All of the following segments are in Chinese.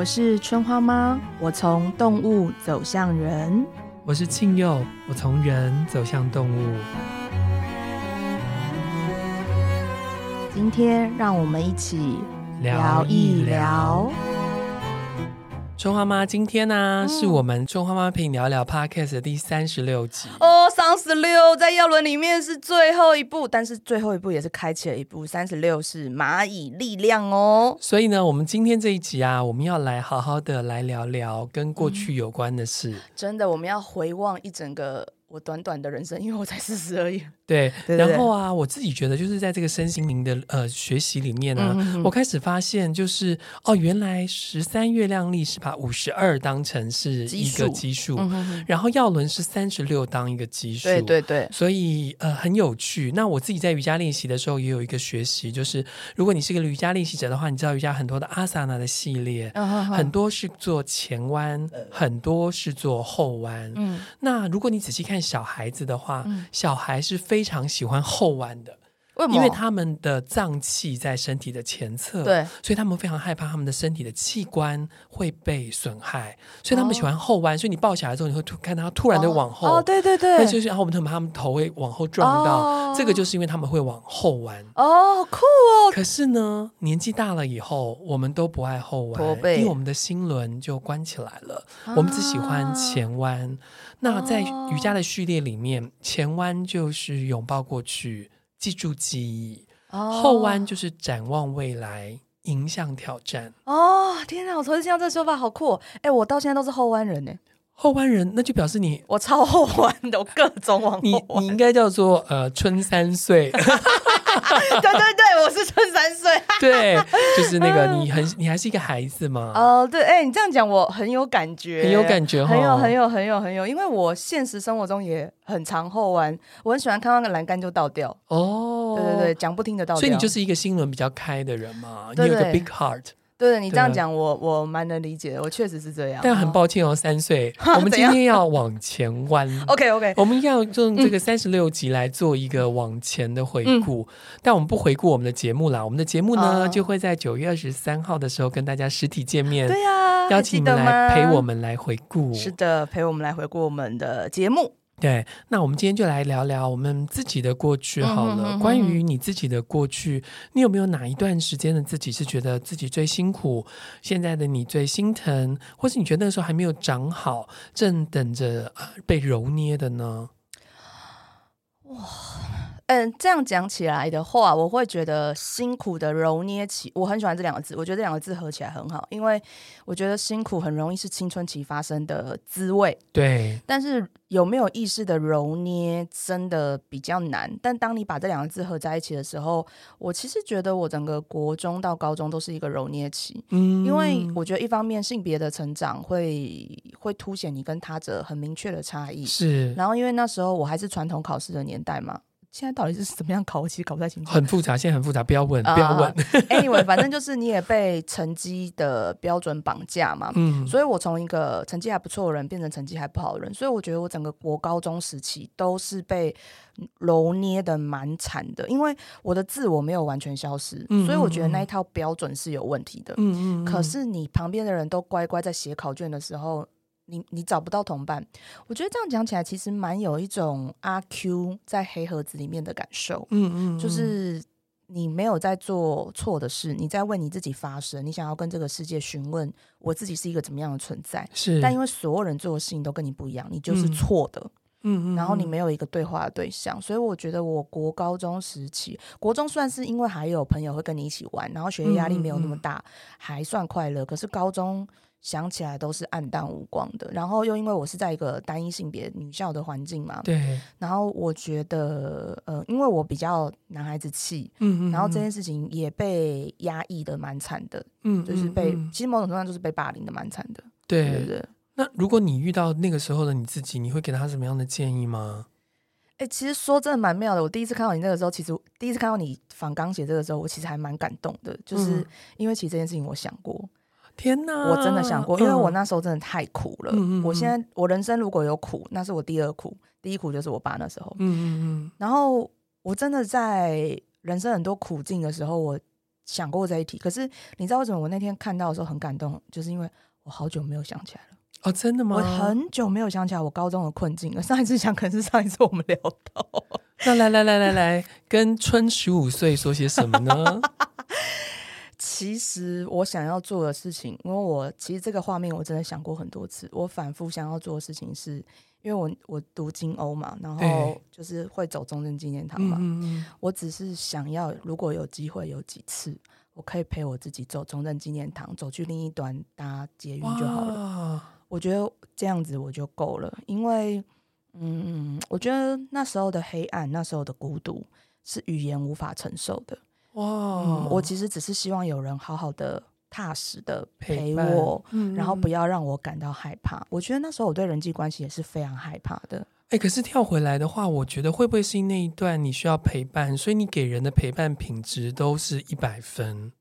我是春花妈，我从动物走向人。我是庆佑，我从人走向动物。今天让我们一起聊一聊。春花妈，今天呢、啊嗯、是我们春花妈陪你聊聊 Podcast 的第三十六集十六在药轮里面是最后一步，但是最后一步也是开启了一步，三十六是蚂蚁力量哦。所以呢，我们今天这一集啊，我们要来好好的来聊聊跟过去有关的事。嗯、真的，我们要回望一整个。我短短的人生，因为我才四十而已。对，然后啊，我自己觉得就是在这个身心灵的呃学习里面呢、我开始发现就是哦，原来十三月亮历是把五十二当成是一个基数，然后药轮是三十六当一个基数。对对对，所以呃很有趣。那我自己在瑜伽练习的时候也有一个学习，就是如果你是个瑜伽练习者的话，你知道瑜伽很多的阿萨那的系列，很多是做前弯，很多是做后弯。嗯，那如果你仔细看。小孩子的话，嗯、小孩是非常喜欢后弯的。因为他们的脏器在身体的前侧，对，所以他们非常害怕他们的身体的器官会被损害，所以他们喜欢后弯。所以你抱起来之后，你会突看到他突然的往后，哦，对对对，那就是然后我们他们他们头会往后撞到，这个就是因为他们会往后弯。哦，酷哦！可是呢，年纪大了以后，我们都不爱后弯，因为我们的心轮就关起来了，我们只喜欢前弯。那在瑜伽的序列里面，前弯就是拥抱过去。记住记忆，oh. 后弯就是展望未来，迎向挑战。哦，天哪！我头一次听到这个说法，好酷哦！哎，我到现在都是后弯人呢。后弯人，那就表示你我超后弯的，我各种往后弯。你你应该叫做呃春三岁。对对对，我是春三岁。对，就是那个你很你还是一个孩子嘛。哦，对，哎，你这样讲我很有感觉，很有感觉，很有很有很有很有，因为我现实生活中也很常后弯，我很喜欢看到那个栏杆就倒掉。哦，对对对，讲不听的倒掉。所以你就是一个心轮比较开的人嘛，你有个 big heart。对，你这样讲，我我蛮能理解的，我确实是这样。但很抱歉哦，三岁，我们今天要往前弯。OK OK，我们要用这个三十六集来做一个往前的回顾，嗯、但我们不回顾我们的节目啦。我们的节目呢，就会在九月二十三号的时候跟大家实体见面。对呀，邀请你们来陪我们来回顾。是的，陪我们来回顾我们的节目。对，那我们今天就来聊聊我们自己的过去好了。嗯、哼哼哼关于你自己的过去，你有没有哪一段时间的自己是觉得自己最辛苦？现在的你最心疼，或是你觉得那个时候还没有长好，正等着被揉捏的呢？哇！嗯，这样讲起来的话，我会觉得辛苦的揉捏起，我很喜欢这两个字。我觉得这两个字合起来很好，因为我觉得辛苦很容易是青春期发生的滋味。对，但是有没有意识的揉捏真的比较难。但当你把这两个字合在一起的时候，我其实觉得我整个国中到高中都是一个揉捏期。嗯，因为我觉得一方面性别的成长会会凸显你跟他者很明确的差异。是，然后因为那时候我还是传统考试的年代嘛。现在到底是怎么样考？我其实搞不太清楚。很复杂，现在很复杂，不要问，不要问。Uh, anyway，反正就是你也被成绩的标准绑架嘛。嗯。所以我从一个成绩还不错的人变成成绩还不好的人，所以我觉得我整个国高中时期都是被揉捏的蛮惨的，因为我的自我没有完全消失，嗯、所以我觉得那一套标准是有问题的。嗯嗯。可是你旁边的人都乖乖在写考卷的时候。你你找不到同伴，我觉得这样讲起来其实蛮有一种阿 Q 在黑盒子里面的感受，嗯，嗯嗯，就是你没有在做错的事，你在为你自己发声，你想要跟这个世界询问我自己是一个怎么样的存在，是，但因为所有人做的事情都跟你不一样，你就是错的，嗯嗯，然后你没有一个对话的对象，所以我觉得我国高中时期，国中算是因为还有朋友会跟你一起玩，然后学业压力没有那么大，嗯。嗯，还算快乐，可是高中。想起来都是黯淡无光的，然后又因为我是在一个单一性别女校的环境嘛，对，然后我觉得呃，因为我比较男孩子气，嗯，嗯嗯，然后这件事情也被压抑的蛮惨的，嗯，就是被其实某种程度上就是被霸凌的蛮惨的，对对对。那如果你遇到那个时候的你自己，你会给他什么样的建议吗？哎、欸，其实说真的蛮妙的。我第一次看到你那个时候，其实第一次看到你仿钢写这个时候，我其实还蛮感动的，就是因为其实这件事情我想过。天呐，我真的想过，因为我那时候真的太苦了。嗯、我现在我人生如果有苦，那是我第二苦，第一苦就是我爸那时候。嗯嗯嗯。然后我真的在人生很多苦境的时候，我想过这一题。可是你知道为什么我那天看到的时候很感动？就是因为我好久没有想起来了。哦，真的吗？我很久没有想起来我高中的困境了。上一次想，可能是上一次我们聊到。那来来来来来，跟春十五岁说些什么呢？其实我想要做的事情，因为我其实这个画面我真的想过很多次。我反复想要做的事情是，因为我我读金欧嘛，然后就是会走中正纪念堂嘛。嗯、我只是想要，如果有机会，有几次我可以陪我自己走中正纪念堂，走去另一端搭捷运就好了。我觉得这样子我就够了，因为嗯，我觉得那时候的黑暗，那时候的孤独，是语言无法承受的。哇、嗯！我其实只是希望有人好好的、踏实的陪我，嗯、然后不要让我感到害怕。我觉得那时候我对人际关系也是非常害怕的。哎、欸，可是跳回来的话，我觉得会不会是那一段你需要陪伴，所以你给人的陪伴品质都是一百分？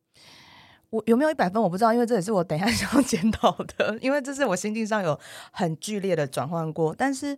我有没有一百分？我不知道，因为这也是我等一下 想要检讨的，因为这是我心境上有很剧烈的转换过。但是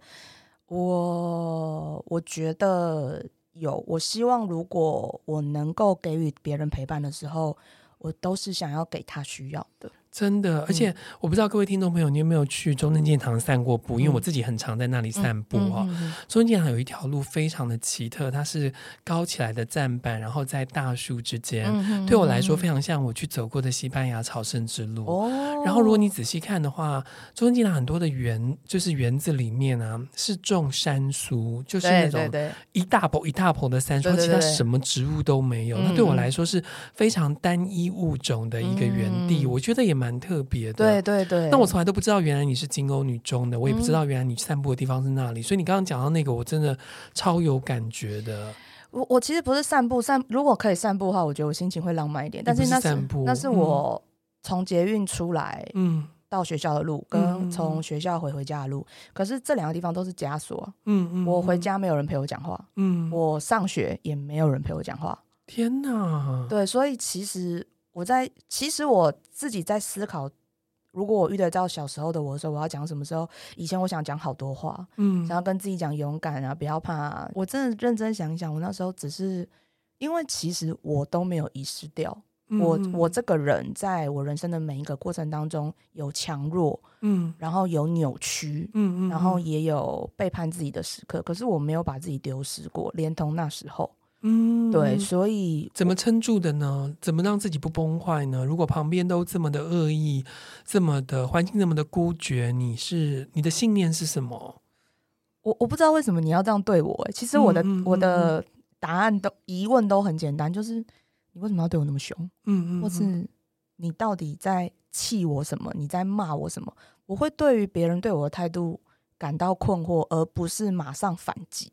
我我觉得。有，我希望如果我能够给予别人陪伴的时候，我都是想要给他需要的。真的，而且我不知道各位听众朋友，你有没有去中正纪念堂散过步？因为我自己很常在那里散步哈。中正纪念堂有一条路非常的奇特，它是高起来的栈板，然后在大树之间，对我来说非常像我去走过的西班牙朝圣之路。然后如果你仔细看的话，中正纪念堂很多的园，就是园子里面啊是种山苏，就是那种一大捧一大捧的山苏，其他什么植物都没有。那对我来说是非常单一物种的一个园地，我觉得也。蛮特别的，对对对。那我从来都不知道，原来你是金欧女中的，我也不知道原来你散步的地方是那里。嗯、所以你刚刚讲到那个，我真的超有感觉的。我我其实不是散步，散如果可以散步的话，我觉得我心情会浪漫一点。但是那是散步，那是我从捷运出来，嗯，到学校的路，跟从学校回回家的路。可是这两个地方都是枷锁，嗯嗯。我回家没有人陪我讲话，嗯，我上学也没有人陪我讲话。天哪！对，所以其实。我在其实我自己在思考，如果我遇得到小时候的我的时候，我要讲什么时候？以前我想讲好多话，嗯，想要跟自己讲勇敢啊，不要怕啊。我真的认真想一想，我那时候只是因为其实我都没有遗失掉，嗯、我我这个人在我人生的每一个过程当中有强弱，嗯，然后有扭曲，嗯嗯，然后也有背叛自己的时刻，可是我没有把自己丢失过，连同那时候。嗯，对，所以怎么撑住的呢？怎么让自己不崩坏呢？如果旁边都这么的恶意，这么的环境，这么的孤绝，你是你的信念是什么？我我不知道为什么你要这样对我。欸，其实我的、嗯嗯、我的答案都疑问都很简单，就是你为什么要对我那么凶？嗯嗯，或是你到底在气我什么？你在骂我什么？我会对于别人对我的态度感到困惑，而不是马上反击。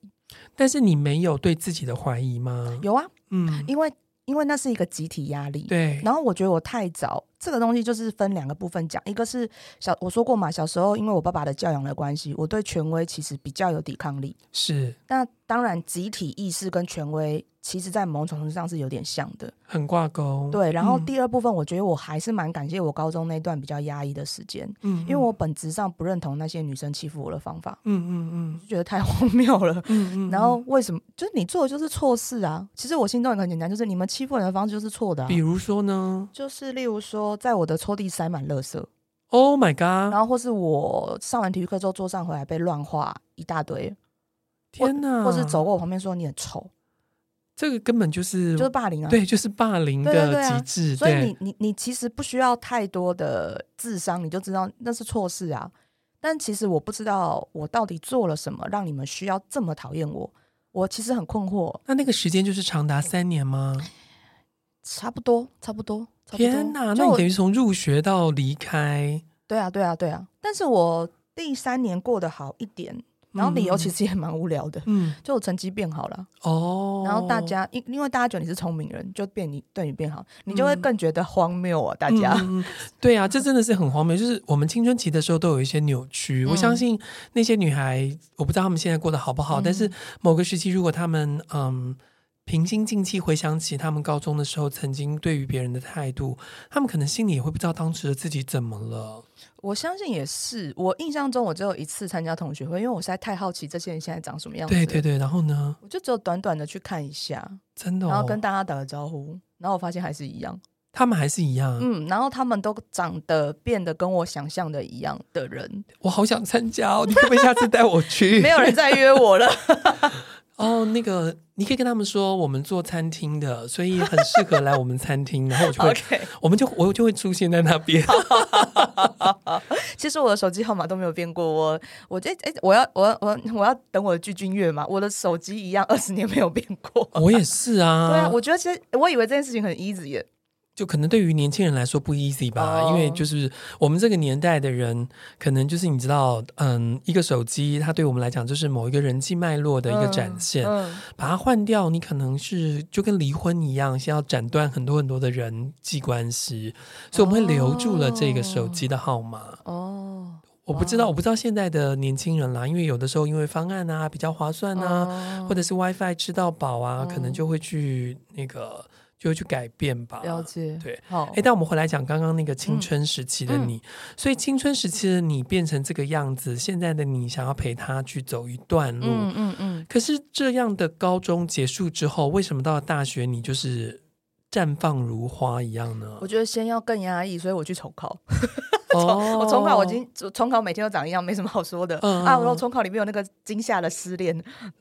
但是你没有对自己的怀疑吗？有啊，嗯，因为因为那是一个集体压力，对。然后我觉得我太早，这个东西就是分两个部分讲，一个是小我说过嘛，小时候因为我爸爸的教养的关系，我对权威其实比较有抵抗力，是。那当然，集体意识跟权威。其实，在某种程度上是有点像的，很挂钩。对，然后第二部分，我觉得我还是蛮感谢我高中那段比较压抑的时间，嗯，因为我本质上不认同那些女生欺负我的方法，嗯嗯嗯，就觉得太 荒谬了，嗯嗯。然后为什么？就是你做的就是错事啊！其实我心中也很简单，就是你们欺负人的方式就是错的。比如说呢？就是例如说，在我的抽屉塞满垃圾，Oh my god！然后或是我上完体育课之后坐上回来被乱画一大堆，天哪！或是走过我旁边说你很丑。这个根本就是就是霸凌啊！对，就是霸凌的极致。所以你你你其实不需要太多的智商，你就知道那是错事啊。但其实我不知道我到底做了什么，让你们需要这么讨厌我。我其实很困惑。那那个时间就是长达三年吗？差不多，差不多。天哪！那你等于从入学到离开？对啊，对啊，对啊。但是我第三年过得好一点。然后理由其实也蛮无聊的，嗯，就我成绩变好了哦。然后大家因因为大家觉得你是聪明人，就变你对你变好，你就会更觉得荒谬啊！大家、嗯，对啊，这真的是很荒谬。就是我们青春期的时候都有一些扭曲，嗯、我相信那些女孩，我不知道她们现在过得好不好，嗯、但是某个时期，如果她们嗯平心静气回想起他们高中的时候曾经对于别人的态度，他们可能心里也会不知道当时的自己怎么了。我相信也是。我印象中，我只有一次参加同学会，因为我实在太好奇这些人现在长什么样子。对对对，然后呢？我就只有短短的去看一下，真的、哦，然后跟大家打个招呼。然后我发现还是一样。他们还是一样，嗯，然后他们都长得变得跟我想象的一样的人，我好想参加哦！你可不可以下次带我去？没有人再约我了。哦，那个你可以跟他们说，我们做餐厅的，所以很适合来我们餐厅，然后我就会，Okay. 我们就我就会出现在那边。其实我的手机号码都没有变过，我我这哎，我要我要我要我要等我的巨君月嘛，我的手机一样二十年没有变过。我也是啊，对啊，我觉得其实我以为这件事情很 easy 耶。就可能对于年轻人来说不 easy 吧，oh. 因为就是我们这个年代的人，可能就是你知道，嗯，一个手机，它对我们来讲就是某一个人际脉络的一个展现。嗯嗯、把它换掉，你可能是就跟离婚一样，先要斩断很多很多的人际关系，所以我们会留住了这个手机的号码。哦，oh. 我不知道，我不知道现在的年轻人啦，因为有的时候因为方案啊比较划算啊，oh. 或者是 WiFi 吃到饱啊，oh. 可能就会去那个。就会去改变吧。了解，对，好。哎，但我们回来讲刚刚那个青春时期的你，嗯嗯、所以青春时期的你变成这个样子，现在的你想要陪他去走一段路，嗯嗯。嗯嗯，可是这样的高中结束之后，为什么到了大学你就是绽放如花一样呢？我觉得先要更压抑，所以我去重考。我重考，我已经重考，每天都长一样，没什么好说的。啊，我重考里面有那个惊吓的失恋，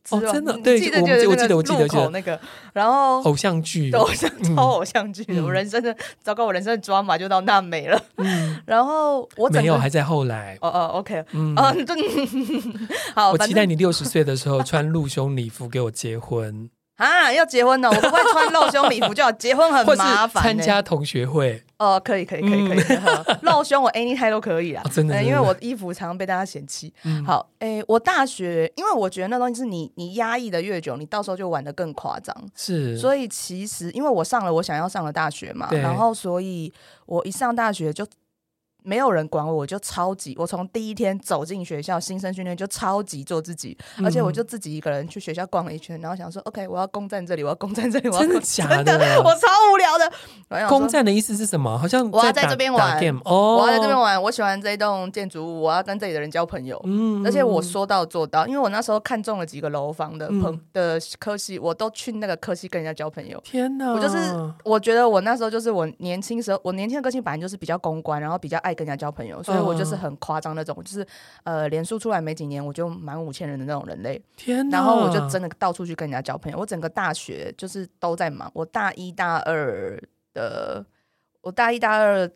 哦真的？对，记得我记得我记得记得那个，然后偶像剧，偶像超偶像剧的，我人生的糟糕，我人生的抓马就到那没了。然后我没有，还在后来。哦哦，OK，嗯，好，我期待你六十岁的时候穿露胸礼服给我结婚啊！要结婚了，我不会穿露胸礼服，就要结婚很麻烦。参加同学会。哦，可以，可以，可以，可以，露胸我 anytime 都可以啊，真的，因为我衣服常常被大家嫌弃。好，诶，我大学，因为我觉得那东西是你你压抑的越久，你到时候就玩的更夸张。是，所以其实因为我上了我想要上的大学嘛，然后所以我一上大学就。没有人管我，我就超级。我从第一天走进学校，新生训练就超级做自己，嗯、而且我就自己一个人去学校逛了一圈，然后想说，OK，我要攻占这里，我要攻占这里。我要 真的假的？我超无聊的。攻占的意思是什么？好像我要在这边玩。哦，我要在这边玩。我喜欢这一栋建筑物，我要跟这里的人交朋友。嗯，而且我说到做到，因为我那时候看中了几个楼房的朋、嗯、的科系，我都去那个科系跟人家交朋友。天哪！我就是我觉得我那时候就是我年轻时候，我年轻的个性本来就是比较公关，然后比较爱跟人家交朋友，所以我就是很夸张那种，就是呃，连书出来没几年，我就满五千人的那种人类。天哪！然后我就真的到处去跟人家交朋友。我整个大学就是都在忙。我大一大二的，我大一大二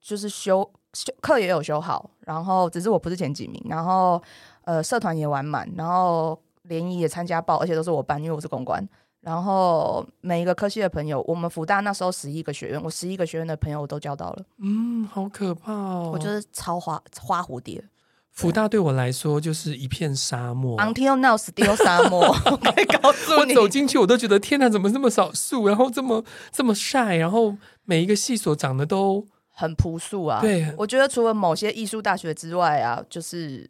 就是修修课也有修好，然后只是我不是前几名。然后呃，社团也玩满，然后联谊也参加报，而且都是我班，因为我是公关。然后每一个科系的朋友，我们福大那时候十一个学院，我十一个学院的朋友我都交到了。嗯，好可怕哦！我就是超花花蝴蝶。福大对我来说就是一片沙漠。Until now, still 沙漠。我可以告诉你，我走进去我都觉得天哪，怎么这么少树，然后这么这么晒，然后每一个系所长得都很朴素啊。对，我觉得除了某些艺术大学之外啊，就是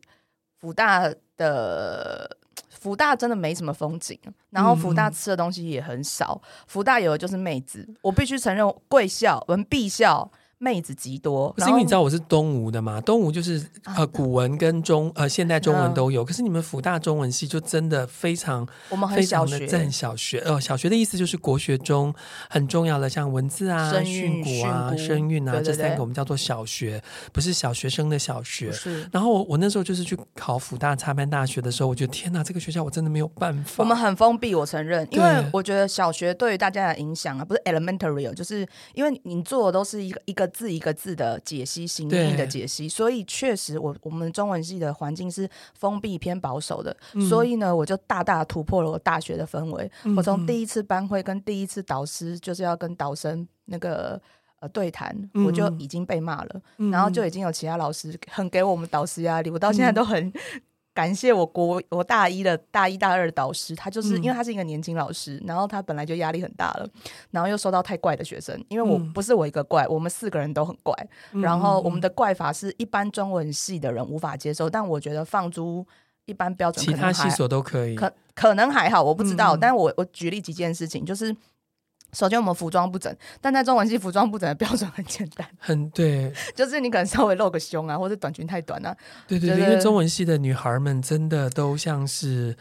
福大的。辅大真的没什么风景，然后福大吃的东西也很少。福大有的就是妹子，我必须承认，贵校、文毕校。妹子极多，可是因为你知道我是东吴的嘛？东吴就是呃古文跟中呃现代中文都有，可是你们辅大中文系就真的非常我们很小学，很小学哦，小学的意思就是国学中很重要的，像文字啊、训诂啊、声韵啊这三个我们叫做小学，不是小学生的小学。是。然后我我那时候就是去考辅大插班大学的时候，我觉得天哪，这个学校我真的没有办法。我们很封闭，我承认，因为我觉得小学对于大家的影响啊，不是 elementary，就是因为你做的都是一个一个。字一个字的解析，形意的解析，所以确实我我们中文系的环境是封闭偏保守的，嗯、所以呢，我就大大突破了我大学的氛围。嗯、我从第一次班会跟第一次导师就是要跟导生那个呃对谈，我就已经被骂了，嗯、然后就已经有其他老师很给我们导师压力，我到现在都很。嗯感谢我国我大一的大一大二的导师，他就是因为他是一个年轻老师，嗯、然后他本来就压力很大了，然后又收到太怪的学生，因为我不是我一个怪，嗯、我们四个人都很怪，嗯、然后我们的怪法是一般中文系的人无法接受，但我觉得放诸一般标准，其他系所都可以，可可能还好，我不知道，嗯、但我我举例几件事情，就是。首先，我们服装不整，但在中文系服装不整的标准很简单，很对，就是你可能稍微露个胸啊，或者短裙太短啊。对对对，因为中文系的女孩们真的都像是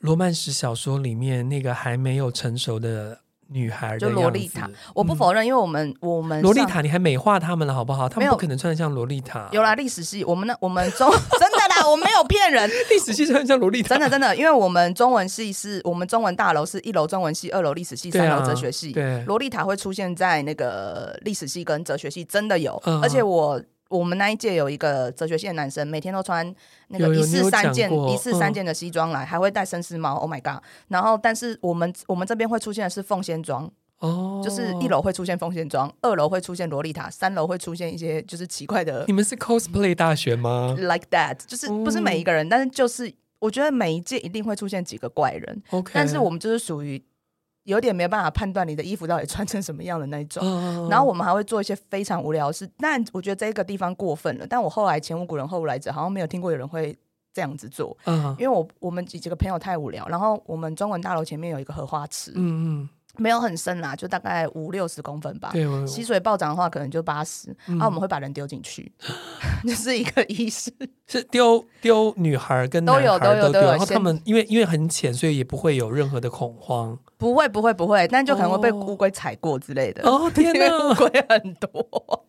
罗曼史小说里面那个还没有成熟的女孩，就萝莉塔。我不否认，因为我们我们萝莉塔，你还美化他们了，好不好？他们不可能穿得像萝莉塔。有啦，历史系，我们那我们中 啦，我没有骗人，历史系穿得像萝莉塔，真的真的，因为我们中文系是我们中文大楼是一楼中文系，二楼历史系，三楼哲学系。对，萝莉塔会出现在那个历史系跟哲学系，真的有，而且我。我们那一届有一个哲学系的男生，每天都穿那个一式三件、一式三件的西装来，嗯、还会戴绅士帽。Oh my god！然后，但是我们我们这边会出现的是凤仙装哦，就是一楼会出现风线装，二楼会出现萝莉塔，三楼会出现一些就是奇怪的。你们是 cosplay 大学吗？Like that，就是不是每一个人，嗯、但是就是我觉得每一届一定会出现几个怪人。OK，但是我们就是属于。有点没有办法判断你的衣服到底穿成什么样的那一种，嗯、然后我们还会做一些非常无聊的事。但我觉得这个地方过分了。但我后来前无古人后无来者，好像没有听过有人会这样子做。嗯，因为我我们几几个朋友太无聊，然后我们中文大楼前面有一个荷花池。嗯嗯。没有很深啦，就大概五六十公分吧。对，溪水暴涨的话，可能就八十。然后我们会把人丢进去，就是一个仪式。是丢丢女孩跟男孩都有都有都有。然后他们因为因为很浅，所以也不会有任何的恐慌。不会不会不会，但就可能会被乌龟踩过之类的。哦天哪，乌龟很多。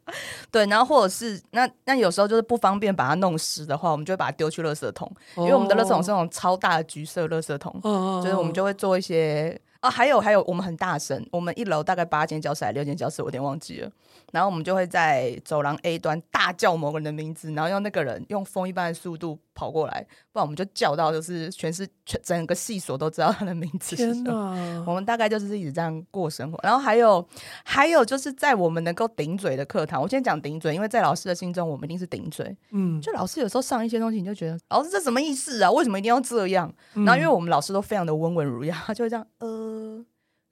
对，然后或者是那那有时候就是不方便把它弄湿的话，我们就会把它丢去垃圾桶，因为我们的垃圾桶是那种超大的橘色垃圾桶。哦，就是我们就会做一些。啊，还有还有，我们很大声，我们一楼大概八间教室还是六间教室，我有点忘记了。然后我们就会在走廊 A 端大叫某个人的名字，然后用那个人用风一般的速度跑过来，不然我们就叫到就是全是全整个系所都知道他的名字。天哪！我们大概就是一直这样过生活。然后还有还有就是在我们能够顶嘴的课堂，我先讲顶嘴，因为在老师的心中我们一定是顶嘴。嗯，就老师有时候上一些东西，你就觉得老师这什么意思啊？为什么一定要这样？然后因为我们老师都非常的温文儒雅，他就会这样呃。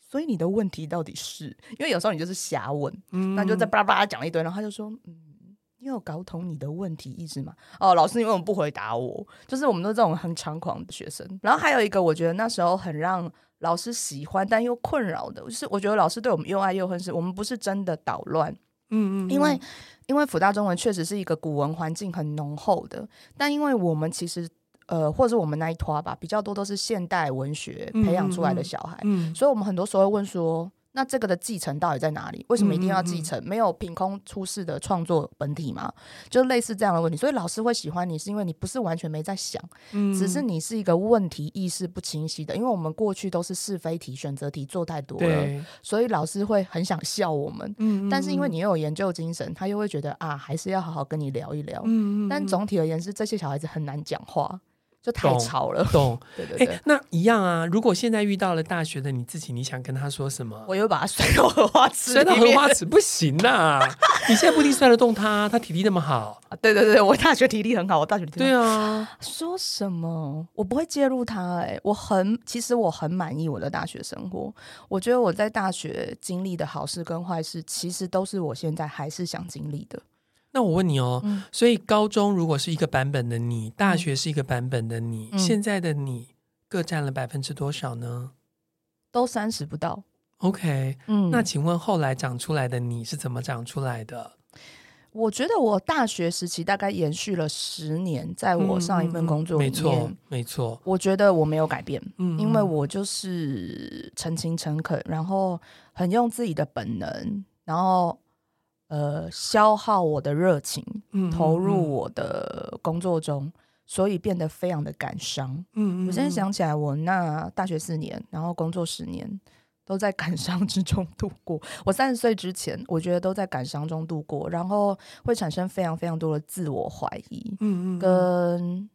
所以你的问题到底是？因为有时候你就是瞎问，嗯、那就在巴拉巴拉讲一堆，然后他就说：“嗯，你有搞懂你的问题意思吗？”哦，老师，你为什么不回答我？就是我们都这种很猖狂的学生。然后还有一个，我觉得那时候很让老师喜欢但又困扰的，就是我觉得老师对我们又爱又恨，是我们不是真的捣乱，嗯，嗯嗯，因为因为辅大中文确实是一个古文环境很浓厚的，但因为我们其实。呃，或者是我们那一托吧，比较多都是现代文学培养出来的小孩，嗯嗯、所以我们很多时候会问说，那这个的继承到底在哪里？为什么一定要继承？没有凭空出世的创作本体吗？就类似这样的问题，所以老师会喜欢你，是因为你不是完全没在想，嗯、只是你是一个问题意识不清晰的。因为我们过去都是是非题、选择题做太多了，所以老师会很想笑我们。嗯嗯、但是因为你又有研究精神，他又会觉得啊，还是要好好跟你聊一聊。嗯嗯、但总体而言，是这些小孩子很难讲话。就太吵了，懂？对 对对、欸，那一样啊。如果现在遇到了大学的你自己，你想跟他说什么？我又把他摔到荷花池，摔到荷花池不行啊！你现在不一定摔得动他，他体力那么好。啊、对对对，我大学体力很好，我大学体力对啊。说什么？我不会介入他、欸。哎，我很，其实我很满意我的大学生活。我觉得我在大学经历的好事跟坏事，其实都是我现在还是想经历的。那我问你哦，嗯、所以高中如果是一个版本的你，大学是一个版本的你，嗯、现在的你各占了百分之多少呢？都三十不到。OK，嗯，那请问后来长出来的你是怎么长出来的？我觉得我大学时期大概延续了十年，在我上一份工作里面，嗯、没错，没错。我觉得我没有改变，嗯，因为我就是诚勤诚恳，然后很用自己的本能，然后。呃，消耗我的热情，投入我的工作中，所以变得非常的感伤。嗯，嗯，嗯，我现在想起来，我那大学四年，然后工作十年，都在感伤之中度过。我三十岁之前，我觉得都在感伤中度过，然后会产生非常非常多的自我怀疑。嗯，嗯嗯，跟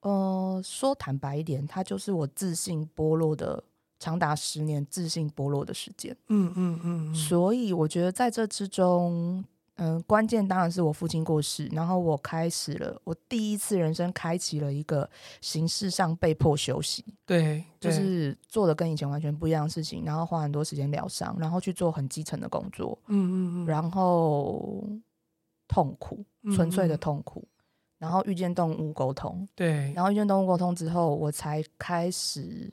呃，说坦白一点，它就是我自信剥落的。长达十年自信剥落的时间，嗯嗯嗯，所以我觉得在这之中，嗯、呃，关键当然是我父亲过世，然后我开始了我第一次人生开启了一个形式上被迫休息，对，对。就是做的跟以前完全不一样的事情，然后花很多时间疗伤，然后去做很基层的工作，嗯嗯嗯，然后痛苦，纯粹的痛苦，嗯嗯然后遇见动物沟通，对，然后遇见动物沟通之后，我才开始。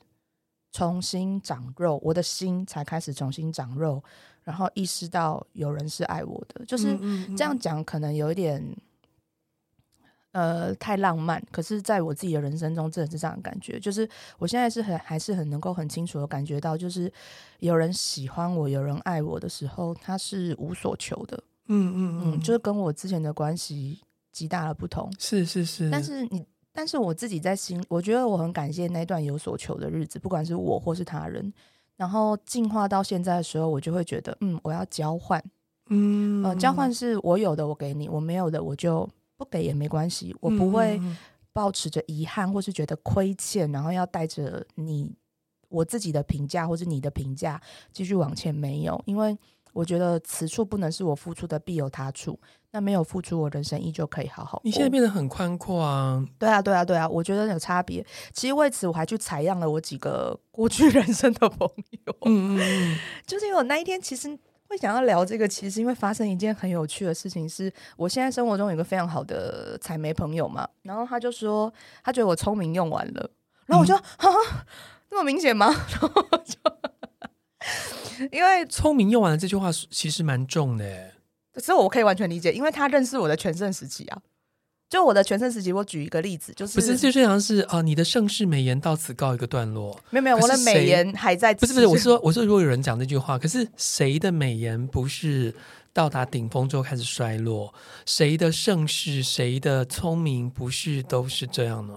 重新长肉，我的心才开始重新长肉，然后意识到有人是爱我的，就是这样讲，可能有一点，呃太浪漫。可是，在我自己的人生中，真的是这样的感觉，就是我现在是很还是很能够很清楚的感觉到，就是有人喜欢我，有人爱我的时候，他是无所求的。嗯嗯嗯，就是跟我之前的关系极大的不同。是是是，但是你，但是我自己在心，我觉得我很感谢那段有所求的日子，不管是我或是他人。然后进化到现在的时候，我就会觉得，嗯，我要交换，嗯，呃，交换是我有的我给你，我没有的我就不给也没关系，我不会抱持着遗憾或是觉得亏欠，然后要带着你我自己的评价或是你的评价继续往前，没有，因为。我觉得此处不能是我付出的，必有他处。那没有付出，我人生依旧可以好好。你现在变得很宽阔啊！对啊，对啊，对啊！我觉得有差别。其实为此，我还去采样了我几个 过去人生的朋友。嗯嗯嗯，就是因为我那一天其实会想要聊这个，其实因为发生一件很有趣的事情是，是我现在生活中有一个非常好的采媒朋友嘛，然后他就说他觉得我聪明用完了，然后我就哈哈，那么明显吗？然后就。因为聪明用完了这句话其实蛮重的，所以我可以完全理解，因为他认识我的全盛时期啊。就我的全盛时期，我举一个例子，就是不是就是像是啊，你的盛世美颜到此告一个段落。没有没有，我的美颜还在。不是不是，我说我说，如果有人讲这句话，可是谁的美颜不是到达顶峰之后开始衰落？谁的盛世，谁的聪明不是都是这样呢？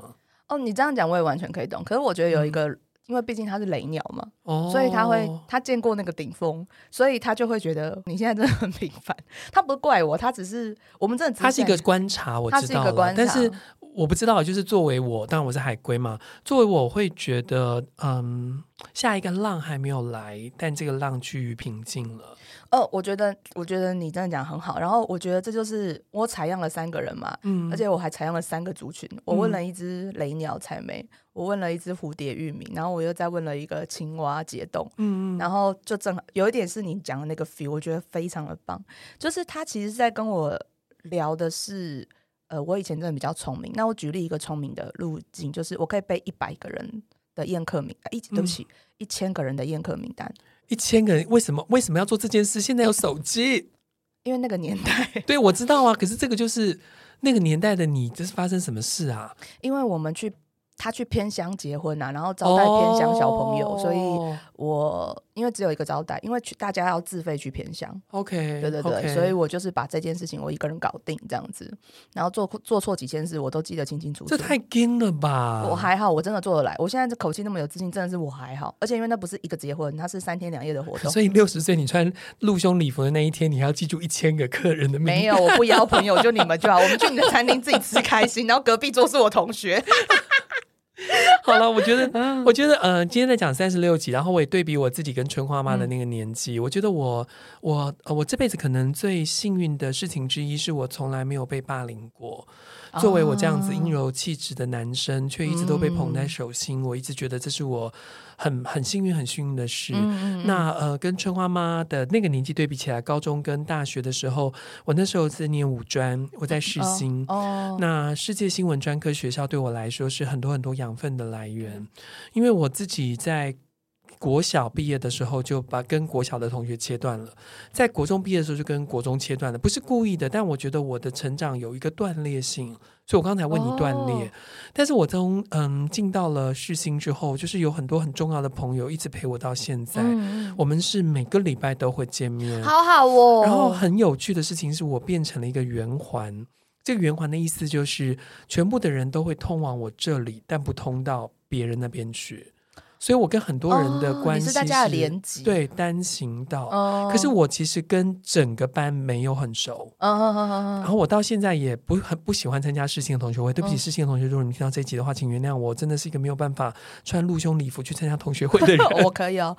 哦，你这样讲我也完全可以懂。可是我觉得有一个。嗯因为毕竟他是雷鸟嘛，哦、所以他会他见过那个顶峰，所以他就会觉得你现在真的很平凡。他不怪我，他只是我们真的。他是一个观察，我知道了。但是我不知道，就是作为我，当然我是海龟嘛。作为我会觉得，嗯，下一个浪还没有来，但这个浪趋于平静了。哦，我觉得，我觉得你这样讲很好。然后我觉得这就是我采样了三个人嘛，嗯，而且我还采样了三个族群。我问了一只雷鸟采莓，我问了一只蝴蝶玉米，然后我又再问了一个青蛙解冻，嗯嗯，然后就正好有一点是你讲的那个 feel，我觉得非常的棒。就是他其实是在跟我聊的是，呃，我以前真的比较聪明。那我举例一个聪明的路径，就是我可以背一百个人的宴客名，一对不起，一千个人的宴客名单。一千个人为什么为什么要做这件事？现在有手机，因为那个年代，对，我知道啊。可是这个就是那个年代的你，这是发生什么事啊？因为我们去。他去偏乡结婚啊，然后招待偏乡小朋友，oh. 所以我因为只有一个招待，因为去大家要自费去偏乡。OK，对对对.所以我就是把这件事情我一个人搞定这样子，然后做做错几件事我都记得清清楚楚。这太惊了吧！我还好，我真的做得来。我现在这口气那么有自信，真的是我还好。而且因为那不是一个结婚，它是三天两夜的活动，所以六十岁你穿露胸礼服的那一天，你还要记住一千个客人的名字。没有，我不邀朋友，就你们就好。我们去你的餐厅自己吃开心，然后隔壁桌是我同学。好了，我觉得，我觉得，呃，今天在讲三十六集，然后我也对比我自己跟春花妈的那个年纪，嗯、我觉得我，我，我这辈子可能最幸运的事情之一，是我从来没有被霸凌过。作为我这样子阴柔气质的男生，却一直都被捧在手心，嗯、我一直觉得这是我很很幸运、很幸运的事。嗯、那呃，跟春花妈的那个年纪对比起来，高中跟大学的时候，我那时候是念五专，我在世新。哦哦、那世界新闻专科学校对我来说是很多很多养分的来源，因为我自己在。国小毕业的时候就把跟国小的同学切断了，在国中毕业的时候就跟国中切断了，不是故意的，但我觉得我的成长有一个断裂性，所以我刚才问你断裂，哦、但是我从嗯进到了世新之后，就是有很多很重要的朋友一直陪我到现在，嗯、我们是每个礼拜都会见面，好好哦。然后很有趣的事情是我变成了一个圆环，这个圆环的意思就是全部的人都会通往我这里，但不通到别人那边去。所以，我跟很多人的关系是，大家的连接，对单行道。可是我其实跟整个班没有很熟。然后我到现在也不很不喜欢参加世新的同学会。对不起，世新的同学，如果你听到这一集的话，请原谅我，真的是一个没有办法穿露胸礼服去参加同学会的人。我可以哦。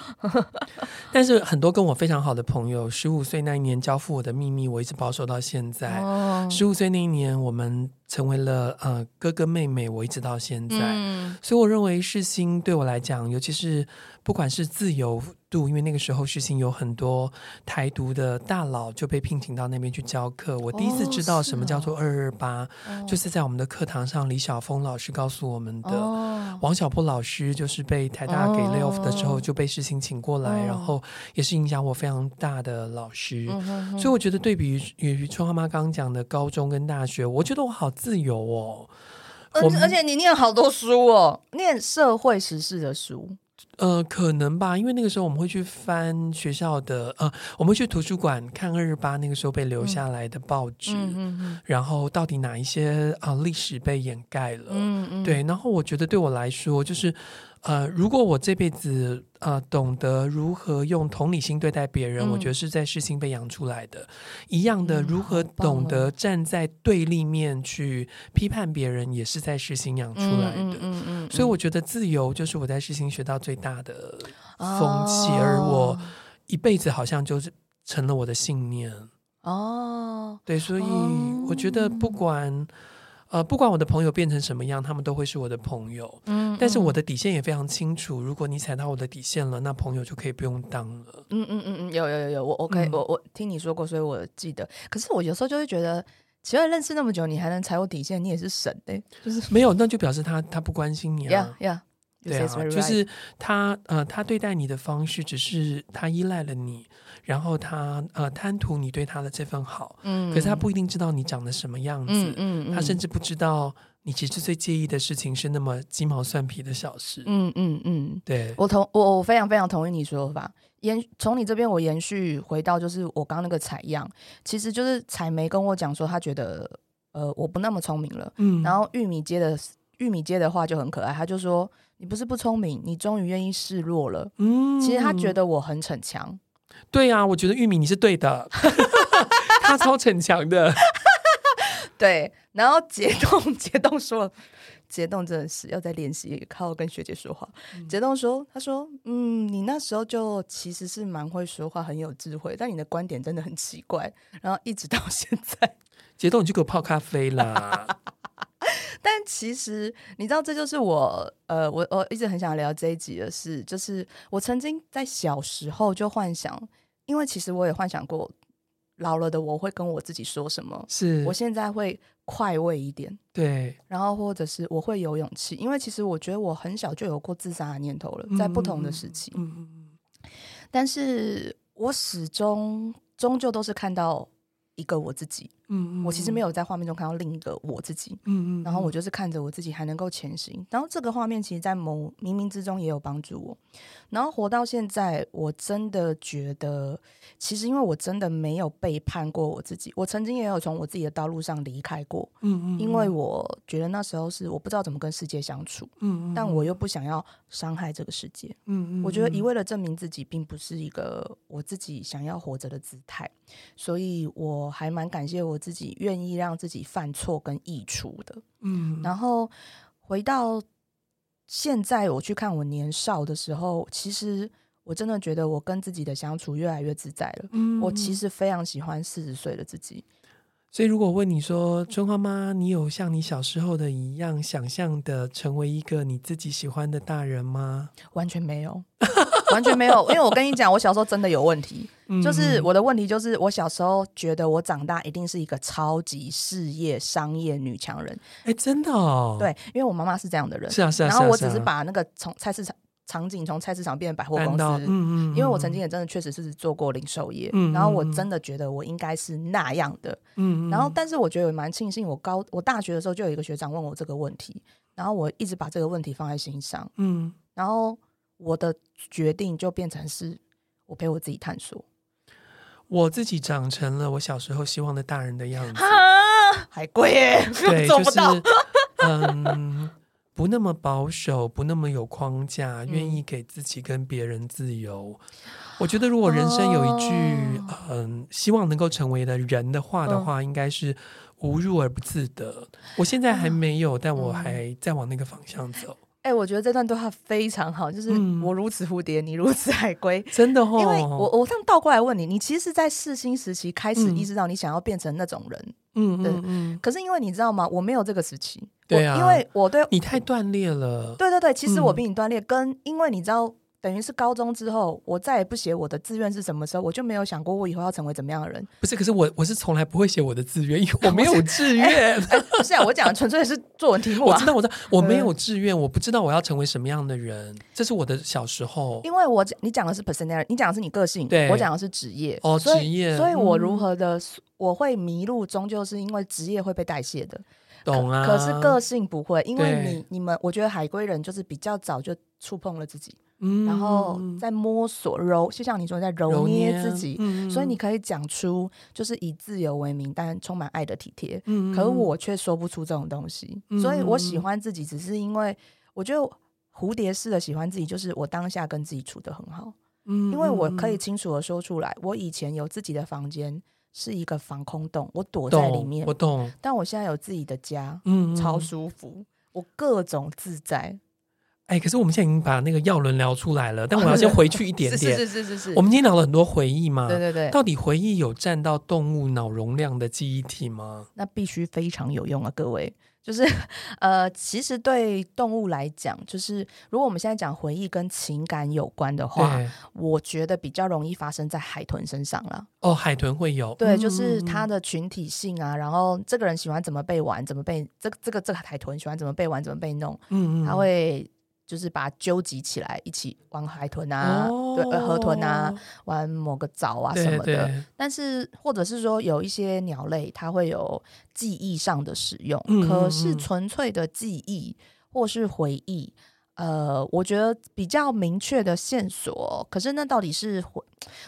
但是很多跟我非常好的朋友，十五岁那一年交付我的秘密，我一直保守到现在。十五岁那一年，我们。成为了呃哥哥妹妹，我一直到现在，嗯、所以我认为世新对我来讲，尤其是不管是自由度，因为那个时候事情有很多台独的大佬就被聘请到那边去教课。我第一次知道什么叫做二二八，就是在我们的课堂上，李晓峰老师告诉我们的。哦、王小波老师就是被台大给 lay off 的时候就被事情请过来，哦、然后也是影响我非常大的老师。嗯、所以我觉得对比于于春花妈刚刚讲的高中跟大学，我觉得我好自由哦。而而且你念好多书哦，念社会时事的书。呃，可能吧，因为那个时候我们会去翻学校的，呃，我们会去图书馆看二十八那个时候被留下来的报纸，嗯嗯嗯、然后到底哪一些啊、呃、历史被掩盖了，嗯嗯、对，然后我觉得对我来说就是。呃，如果我这辈子呃懂得如何用同理心对待别人，嗯、我觉得是在世新被养出来的。一样的，如何懂得站在对立面去批判别人，也是在世新养出来的。嗯嗯嗯嗯、所以我觉得自由就是我在世新学到最大的风气，哦、而我一辈子好像就是成了我的信念。哦，对，所以我觉得不管。呃，不管我的朋友变成什么样，他们都会是我的朋友。嗯，但是我的底线也非常清楚，如果你踩到我的底线了，那朋友就可以不用当了。嗯嗯嗯嗯，有有有有，我 OK，、嗯、我我听你说过，所以我记得。可是我有时候就会觉得，其实认识那么久，你还能踩我底线，你也是神哎、欸，就是没有，那就表示他他不关心你啊。Yeah, yeah. 对啊，就是他呃，他对待你的方式，只是他依赖了你，然后他呃贪图你对他的这份好，嗯，可是他不一定知道你长得什么样子，嗯，嗯，嗯，他甚至不知道你其实最介意的事情是那么鸡毛蒜皮的小事，嗯嗯嗯，对，我同我我非常非常同意你说法，延从你这边我延续回到就是我刚刚那个采样，其实就是采梅跟我讲说他觉得呃我不那么聪明了，嗯，然后玉米接的玉米接的话就很可爱，他就说。你不是不聪明，你终于愿意示弱了。嗯，其实他觉得我很逞强。对啊，我觉得玉米你是对的，他超逞强的。对，然后杰栋，杰栋说，杰栋真的是要在练习，靠跟学姐说话。杰栋、嗯、说，他说，嗯，你那时候就其实是蛮会说话，很有智慧，但你的观点真的很奇怪。然后一直到现在，杰栋，你去给我泡咖啡啦。但其实你知道，这就是我呃，我我一直很想聊这一集的事，就是我曾经在小时候就幻想，因为其实我也幻想过老了的我会跟我自己说什么，是。我现在会快慰一点，对，然后或者是我会有勇气，因为其实我觉得我很小就有过自杀的念头了，在不同的时期，嗯嗯嗯，但是我始终终究都是看到。一个我自己，嗯，嗯，我其实没有在画面中看到另一个我自己，嗯，嗯嗯，然后我就是看着我自己还能够前行，然后这个画面其实，在某冥冥之中也有帮助我，然后活到现在，我真的觉得，其实因为我真的没有背叛过我自己，我曾经也有从我自己的道路上离开过，嗯，嗯嗯，因为我觉得那时候是我不知道怎么跟世界相处，嗯，嗯，但我又不想要伤害这个世界，嗯，嗯嗯，我觉得一味的证明自己，并不是一个我自己想要活着的姿态，所以我。我还蛮感谢我自己愿意让自己犯错跟溢出的，嗯，然后回到现在，我去看我年少的时候，其实我真的觉得我跟自己的相处越来越自在了。嗯，我其实非常喜欢四十岁的自己。所以，如果问你说，春花妈，你有像你小时候的一样想象的成为一个你自己喜欢的大人吗？完全没有，完全没有。因为我跟你讲，我小时候真的有问题，嗯、就是我的问题就是，我小时候觉得我长大一定是一个超级事业商业女强人。哎，真的哦？对，因为我妈妈是这样的人。是啊，是啊。然后我只是把那个从菜市场。场景从菜市场变成百货公司，嗯嗯，因为我曾经也真的确实是做过零售业，嗯，然后我真的觉得我应该是那样的，嗯，然后但是我觉得蛮庆幸，我高我大学的时候就有一个学长问我这个问题，然后我一直把这个问题放在心上，嗯，然后我的决定就变成是我陪我自己探索，我自己长成了我小时候希望的大人的样子，啊，还贵耶，对，做不到，就是，嗯。不那么保守，不那么有框架，愿意给自己跟别人自由。嗯、我觉得，如果人生有一句嗯、哦呃，希望能够成为的人的话的话，嗯、应该是无入而不自得。我现在还没有，嗯、但我还在往那个方向走。哎、欸，我觉得这段对话非常好，就是我如此蝴蝶，嗯、你如此海龟，真的哦。因为我我这样倒过来问你，你其实在世新时期开始意识到你想要变成那种人，嗯嗯嗯。可是因为你知道吗？我没有这个时期。对啊，因为我对你太断裂了。对对对，其实我比你断裂，嗯、跟因为你知道，等于是高中之后，我再也不写我的志愿是什么时候，我就没有想过我以后要成为怎么样的人。不是，可是我我是从来不会写我的志愿，因为我没有志愿。欸欸、不是啊，我讲的纯粹是作文题目、啊。我知道，我知道，我没有志愿，我不知道我要成为什么样的人。这是我的小时候。因为我讲你讲的是 personality，你讲的是你个性，对我讲的是职业。哦，职业。所以我如何的、嗯、我会迷路，终究是因为职业会被代谢的。懂啊。可是个性不会，因为你你们，我觉得海归人就是比较早就触碰了自己。然后在摸索揉，就像你说在揉捏自己，嗯、所以你可以讲出就是以自由为名，但充满爱的体贴。嗯、可是我却说不出这种东西，嗯、所以我喜欢自己，只是因为我觉得蝴蝶式的喜欢自己，就是我当下跟自己处得很好。嗯、因为我可以清楚的说出来，我以前有自己的房间是一个防空洞，我躲在里面，我懂。但我现在有自己的家，嗯、超舒服，我各种自在。哎，可是我们现在已经把那个药轮聊出来了，但我要先 回去一点点。是是是是是。我们今天聊了很多回忆嘛，对对对。到底回忆有占到动物脑容量的记忆体吗？那必须非常有用啊，各位。就是呃，其实对动物来讲，就是如果我们现在讲回忆跟情感有关的话，我觉得比较容易发生在海豚身上了。哦，海豚会有。对，就是它的群体性啊，然后这个人喜欢怎么被玩，怎么被这个这个这个海豚喜欢怎么被玩，怎么被弄，嗯嗯，它会。就是把它纠集起来，一起玩海豚啊，哦、对，河豚啊，玩某个藻啊什么的。对对，但是，或者是说，有一些鸟类，它会有记忆上的使用。可是，纯粹的记忆或是回忆，呃，我觉得比较明确的线索。可是，那到底是回？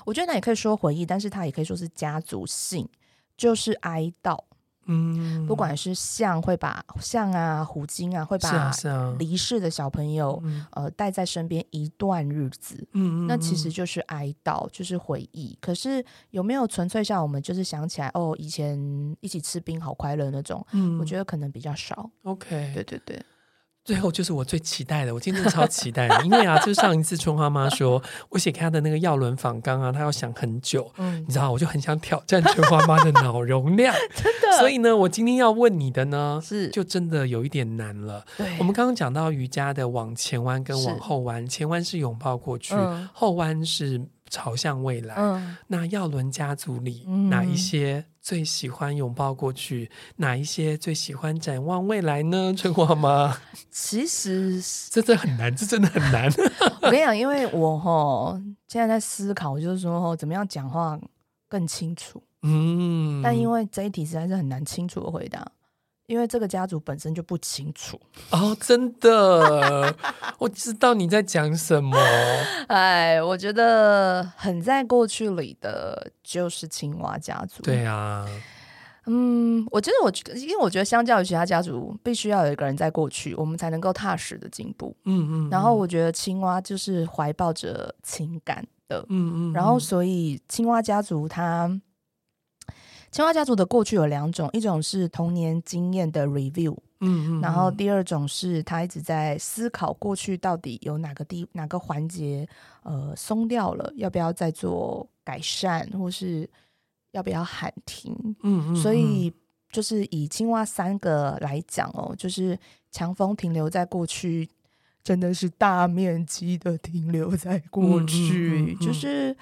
我觉得那也可以说回忆，但是它也可以说是家族性，就是哀悼。嗯，不管是象会把象啊、虎鲸啊，会把离世的小朋友、啊啊、呃带在身边一段日子。嗯，那其实就是哀悼，就是回忆。可是有没有纯粹像我们就是想起来哦，以前一起吃冰好快乐那种？嗯，我觉得可能比较少。OK，对对对。最后就是我最期待的，我今天超期待的，因为啊，就是上一次春花妈说我写给她的那个药轮访纲啊，她要想很久，嗯，你知道，我就很想挑战春花妈的脑容量，真的。所以呢，我今天要问你的呢，是。就真的有一点难了。对，我们刚刚讲到瑜伽的往前弯跟往后弯，前弯是拥抱过去，嗯、后弯是朝向未来。嗯、那耀伦家族里、嗯、哪一些？最喜欢拥抱过去，哪一些最喜欢展望未来呢？春花妈，其实这真的很难，这真的很难。我跟你讲，因为我哈现在在思考，就是说怎么样讲话更清楚。嗯，但因为这一题实在是很难清楚的回答。因为这个家族本身就不清楚哦，真的，我知道你在讲什么。哎，我觉得很在过去里的就是青蛙家族。对啊，嗯，我觉得我觉得，因为我觉得相较于其他家族，必须要有一个人在过去，我们才能够踏实的进步。嗯，嗯嗯。然后我觉得青蛙就是怀抱着情感的。嗯，嗯嗯。然后所以青蛙家族它。青蛙家族的过去有两种，一种是童年经验的 review，嗯，嗯嗯，然后第二种是他一直在思考过去到底有哪个地哪个环节呃松掉了，要不要再做改善，或是要不要喊停，嗯，嗯嗯，所以就是以青蛙三个来讲哦，就是强风停留在过去，真的是大面积的停留在过去，嗯嗯嗯嗯，就是。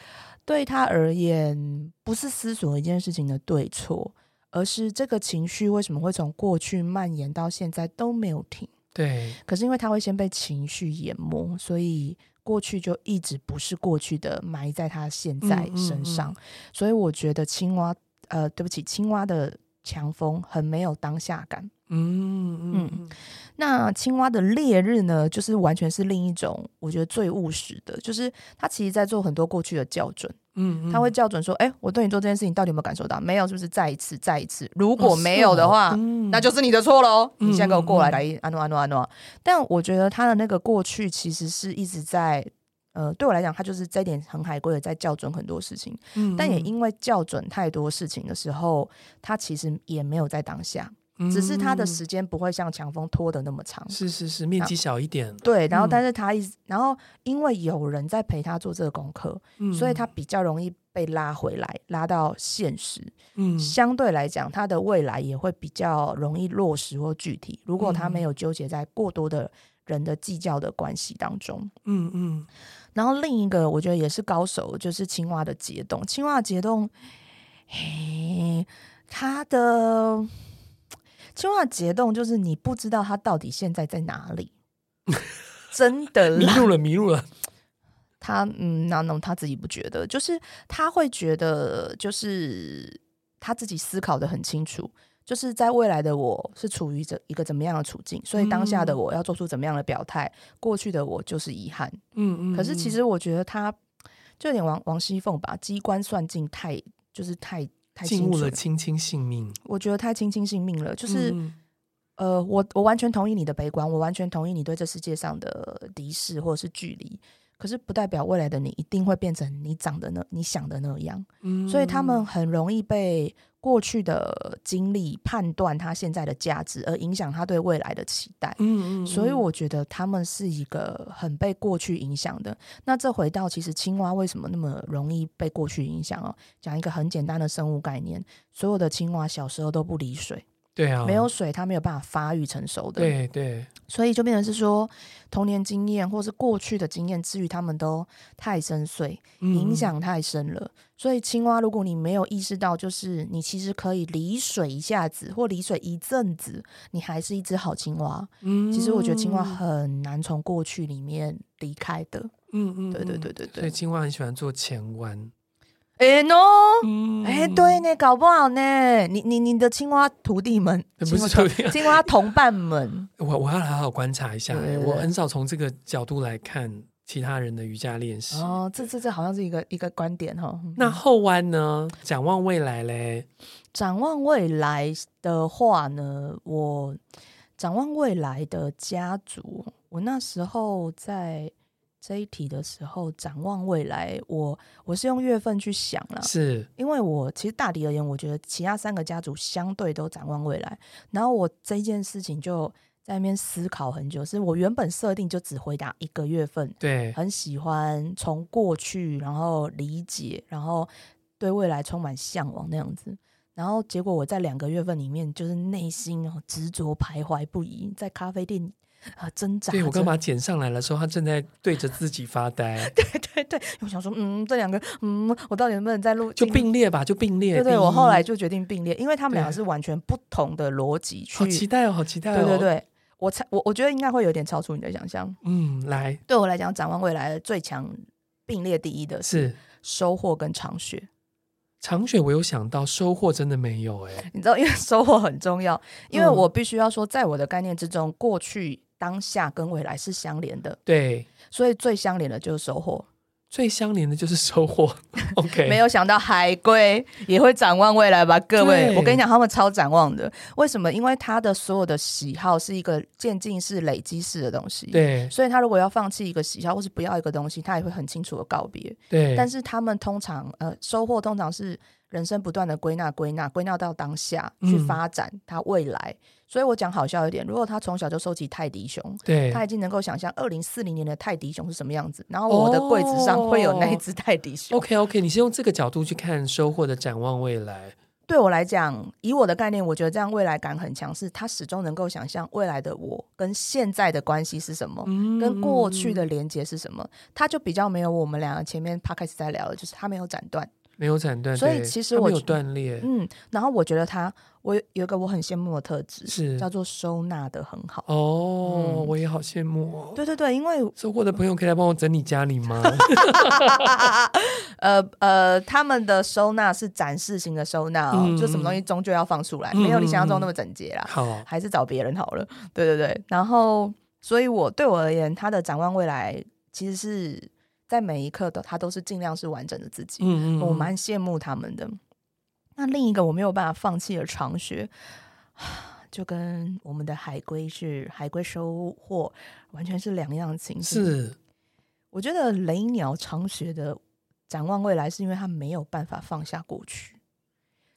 对他而言，不是思索一件事情的对错，而是这个情绪为什么会从过去蔓延到现在都没有停。对，可是因为他会先被情绪淹没，所以过去就一直不是过去的，埋在他现在身上。嗯嗯嗯。所以我觉得青蛙，呃，对不起，青蛙的强风很没有当下感。嗯嗯，嗯，那青蛙的烈日呢，就是完全是另一种，我觉得最务实的，就是他其实在做很多过去的校准。嗯，嗯，他会校准说，哎，我对你做这件事情到底有没有感受到？没有，是不是再一次，再一次？如果没有的话，哦嗯、那就是你的错喽。你现在给我过来，来安诺安诺安诺。但我觉得他的那个过去其实是一直在，呃，对我来讲，他就是这一点很海归的在校准很多事情。嗯，但也因为校准太多事情的时候，他其实也没有在当下。只是他的时间不会像强风拖的那么长，是是是，面积小一点。对，然后但是他一直，然后因为有人在陪他做这个功课，嗯，所以他比较容易被拉回来，拉到现实。嗯，相对来讲，他的未来也会比较容易落实或具体。如果他没有纠结在过多的人的计较的关系当中，嗯嗯。然后另一个我觉得也是高手，就是青蛙的解冻。青蛙的结冻，嘿，它的青蛙的结冻就是你不知道它到底现在在哪里，真的迷路了，迷路了。他嗯，那那他自己不觉得，就是他会觉得，就是他自己思考的很清楚。就是在未来的我是处于怎一个怎么样的处境，所以当下的我要做出怎么样的表态，过去的我就是遗憾。嗯嗯。可是其实我觉得他就有点王王熙凤吧，机关算尽太就是太太进入了卿卿性命。我觉得太卿卿性命了，就是、嗯、呃，我我完全同意你的悲观，我完全同意你对这世界上的敌视或者是距离。可是不代表未来的你一定会变成你长的那、你想的那样，嗯，所以他们很容易被过去的经历判断他现在的价值，而影响他对未来的期待，嗯嗯，所以我觉得他们是一个很被过去影响的。那这回到其实青蛙为什么那么容易被过去影响哦？讲一个很简单的生物概念，所有的青蛙小时候都不离水。对啊，没有水，它没有办法发育成熟的。对对，所以就变成是说，童年经验或是过去的经验，至于他们都太深邃，影响太深了。嗯、所以青蛙，如果你没有意识到，就是你其实可以离水一下子，或离水一阵子，你还是一只好青蛙。嗯，其实我觉得青蛙很难从过去里面离开的。嗯嗯，对对对对对。所以青蛙很喜欢做前弯。哎喏，哎，对呢，搞不好呢。你你你的青蛙徒弟们，不是徒弟，青蛙同伴们，我我要好好观察一下。我很少从这个角度来看其他人的瑜伽练习。哦，这这这好像是一个一个观点哈。那后弯呢？展望未来嘞？展望未来的话呢，我展望未来的家族，我那时候在。这一题的时候，展望未来，我我是用月份去想了，是因为我其实大体而言，我觉得其他三个家族相对都展望未来，然后我这件事情就在那边思考很久，是我原本设定就只回答一个月份，对，很喜欢从过去，然后理解，然后对未来充满向往那样子，然后结果我在两个月份里面，就是内心哦执着徘徊不已，在咖啡店。啊，挣扎！对，我刚把它剪上来的时候，他正在对着自己发呆。对对对，我想说，嗯，这两个，嗯，我到底能不能再录？就并列吧，就并列。对对，我后来就决定并列，因为他们两个是完全不同的逻辑。去好期待哦，好期待哦！对对对，我猜我我觉得应该会有点超出你的想象。嗯，来，对我来讲，展望未来的最强并列第一的是收获跟长雪。长雪我有想到，收获真的没有哎。你知道，因为 收获很重要，因为我必须要说，在我的概念之中，过去。当下跟未来是相连的，对，所以最相连的就是收获，最相连的就是收获。OK，没有想到海龟也会展望未来吧？各位，我跟你讲，他们超展望的。为什么？因为他的所有的喜好是一个渐进式、累积式的东西，对，所以他如果要放弃一个喜好或是不要一个东西，他也会很清楚的告别。对，但是他们通常呃，收获通常是人生不断的归纳、归纳、归纳到当下去发展他未来。嗯所以我讲好笑一点，如果他从小就收集泰迪熊，对，他已经能够想象二零四零年的泰迪熊是什么样子，然后我的柜子上会有那一只泰迪熊。Oh, OK OK，你是用这个角度去看收获的展望未来。对我来讲，以我的概念，我觉得这样未来感很强，是他始终能够想象未来的我跟现在的关系是什么，嗯、跟过去的连接是什么，他就比较没有我们两个前面 Podcast 在聊的，就是他没有斩断。没有斩断，所以其实我有断裂。嗯，然后我觉得他，我有一个我很羡慕的特质，是叫做收纳的很好。哦，嗯、我也好羡慕哦。对对对，因为收获的朋友可以来帮我整理家里吗？呃呃，他们的收纳是展示型的收纳哦，嗯、就什么东西终究要放出来，嗯、没有你想象中那么整洁啦。好，还是找别人好了。对对对，然后，所以我对我而言，他的展望未来其实是。在每一刻的他都是尽量是完整的自己，嗯嗯，我蛮羡慕他们的。那另一个我没有办法放弃的长学，就跟我们的海龟是海龟收获完全是两样情形。是，我觉得雷鸟长学的展望未来，是因为他没有办法放下过去。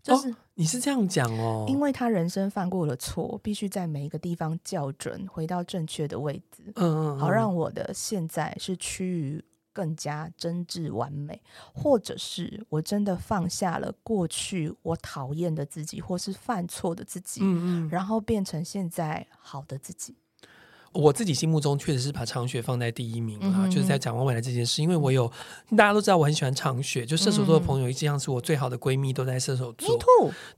就是、哦、你是这样讲哦，因为他人生犯过了错，必须在每一个地方校准，回到正确的位置。嗯，嗯嗯，好让我的现在是趋于。更加真挚完美，或者是我真的放下了过去我讨厌的自己，或是犯错的自己，嗯嗯，然后变成现在好的自己。我自己心目中确实是把长雪放在第一名啊，嗯、就是在展望未来这件事。因为我有大家都知道我很喜欢长雪，就射手座的朋友一样是我最好的闺蜜，都在射手座。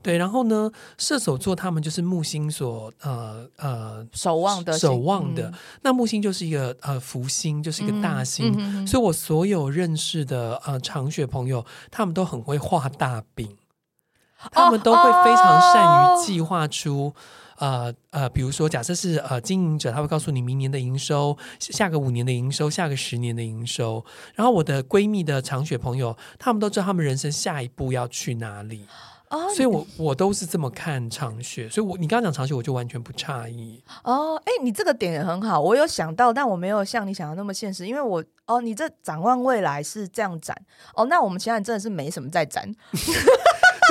对，然后呢，射手座他们就是木星所呃呃守望的守望的。嗯、那木星就是一个呃福星，就是一个大星，所以我所有认识的呃长雪朋友，他们都很会画大饼，他们都会非常善于计划出。呃呃，比如说，假设是呃经营者，他会告诉你明年的营收，下个五年的营收，下个十年的营收。然后我的闺蜜的长雪朋友，他们都知道他们人生下一步要去哪里。哦，所以我我都是这么看长雪，所以我你刚刚讲长雪，我就完全不诧异。哦，哎，你这个点也很好，我有想到，但我没有像你想的那么现实，因为我哦，你这展望未来是这样展，哦，那我们其他人真的是没什么在展。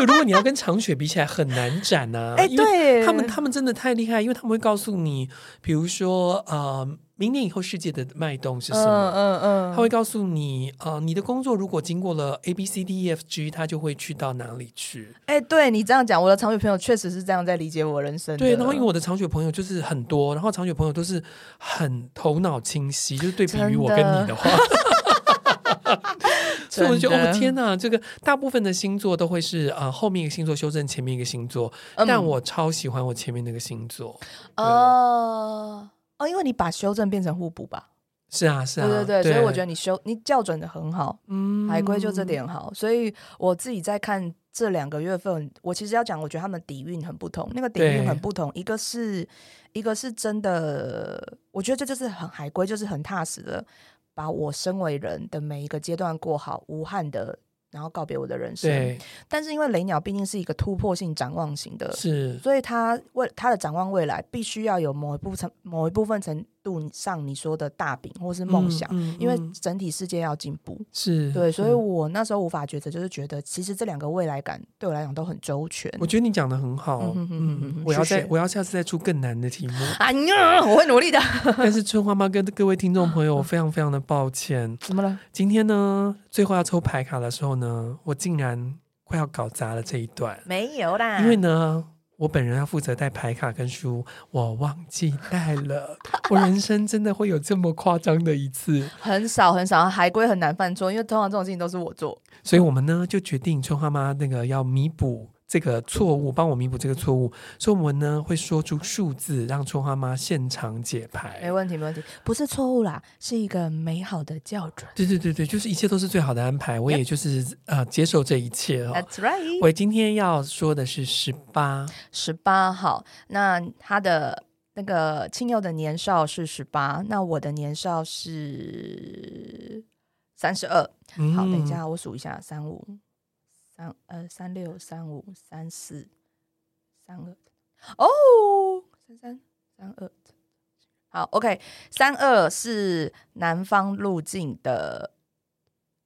如果你要跟长雪比起来，很难展啊！哎，对，他们他们真的太厉害，因为他们会告诉你，比如说，呃，明年以后世界的脉动是什么？嗯嗯，嗯，他会告诉你，呃，你的工作如果经过了 A B C D E F G，他就会去到哪里去？哎，对你这样讲，我的长雪朋友确实是这样在理解我人生。对，然后因为我的长雪朋友就是很多，然后长雪朋友都是很头脑清晰，就是对比于我跟你的话。所以我就觉得，哦天哪，这个大部分的星座都会是啊、呃，后面一个星座修正前面一个星座，嗯、但我超喜欢我前面那个星座。哦哦，因为你把修正变成互补吧？是啊，是啊，对对对，对所以我觉得你修你校准的很好，嗯，海龟就这点好。所以我自己在看这两个月份，我其实要讲，我觉得他们底蕴很不同，那个底蕴很不同，一个是一个是真的，我觉得这就是很海龟，就是很踏实的。把我身为人的每一个阶段过好，无憾的，然后告别我的人生。对，但是因为雷鸟毕竟是一个突破性展望型的，是，所以他为他的展望未来，必须要有某一部分某一部分程度上你说的大饼或是梦想，嗯嗯嗯、因为整体世界要进步，是对，所以我那时候无法抉择，就是觉得其实这两个未来感对我来讲都很周全。我觉得你讲的很好，嗯，我要再我要下次再出更难的题目。哎呀，我会努力的。但是春花妈跟各位听众朋友，我非常非常的抱歉，怎么了？今天呢，最后要抽牌卡的时候呢，我竟然快要搞砸了这一段。没有啦，因为呢。我本人要负责带牌卡跟书，我忘记带了。我人生真的会有这么夸张的一次？很少很少，海龟很难犯错，因为通常这种事情都是我做。所以我们呢就决定春花妈那个要弥补。这个错误，帮我弥补这个错误，所以我们呢会说出数字，让春花妈现场解牌。没问题，没问题，不是错误啦，是一个美好的校准。对对对对，就是一切都是最好的安排，我也就是呃接受这一切哦。That's right。我今天要说的是十八，十八号。那他的那个亲友的年少是十八，那我的年少是三十二。好，等一下我数一下，三五。三呃三六三五三四三二哦三三三二好 OK 三二是南方路径的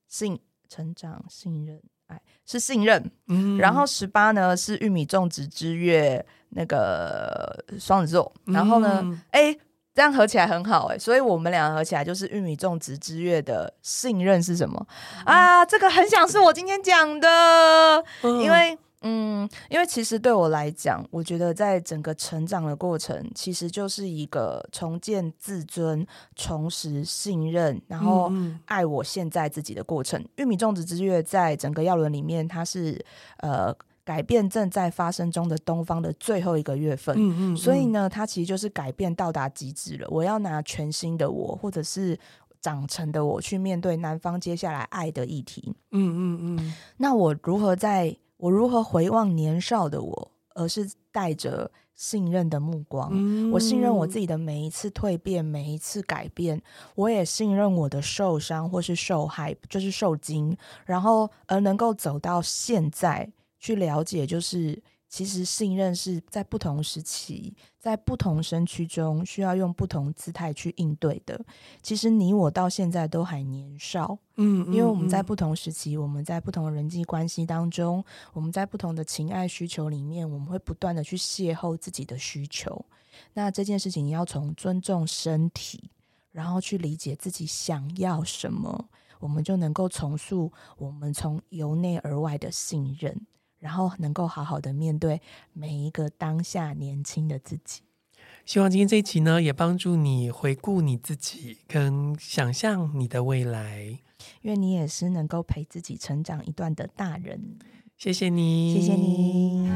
信成长信任爱是信任，嗯，然后十八呢是玉米种植之月那个双子座，然后呢哎。嗯。欸这样合起来很好哎、欸，所以我们两个合起来就是玉米种植之月的信任是什么、嗯、啊？这个很想是我今天讲的，嗯、因为嗯，因为其实对我来讲，我觉得在整个成长的过程，其实就是一个重建自尊、重拾信任，然后爱我现在自己的过程。嗯、玉米种植之月在整个药轮里面，它是呃。改变正在发生中的东方的最后一个月份，嗯嗯嗯、所以呢，它其实就是改变到达极致了。我要拿全新的我，或者是长成的我，去面对南方接下来爱的议题。嗯嗯嗯。那我如何在我如何回望年少的我，而是带着信任的目光？嗯、我信任我自己的每一次蜕变，每一次改变。我也信任我的受伤或是受害，就是受惊，然后而能够走到现在。去了解，就是其实信任是在不同时期，在不同身躯中，需要用不同姿态去应对的。其实你我到现在都还年少，嗯，嗯，因为我们在不同时期，我们在不同的人际关系当中，我们在不同的情爱需求里面，我们会不断的去邂逅自己的需求。那这件事情，你要从尊重身体，然后去理解自己想要什么，我们就能够重塑我们从由内而外的信任。然后能够好好的面对每一个当下年轻的自己。希望今天这一集呢，也帮助你回顾你自己，跟想象你的未来。愿你也是能够陪自己成长一段的大人。谢谢你，谢谢你。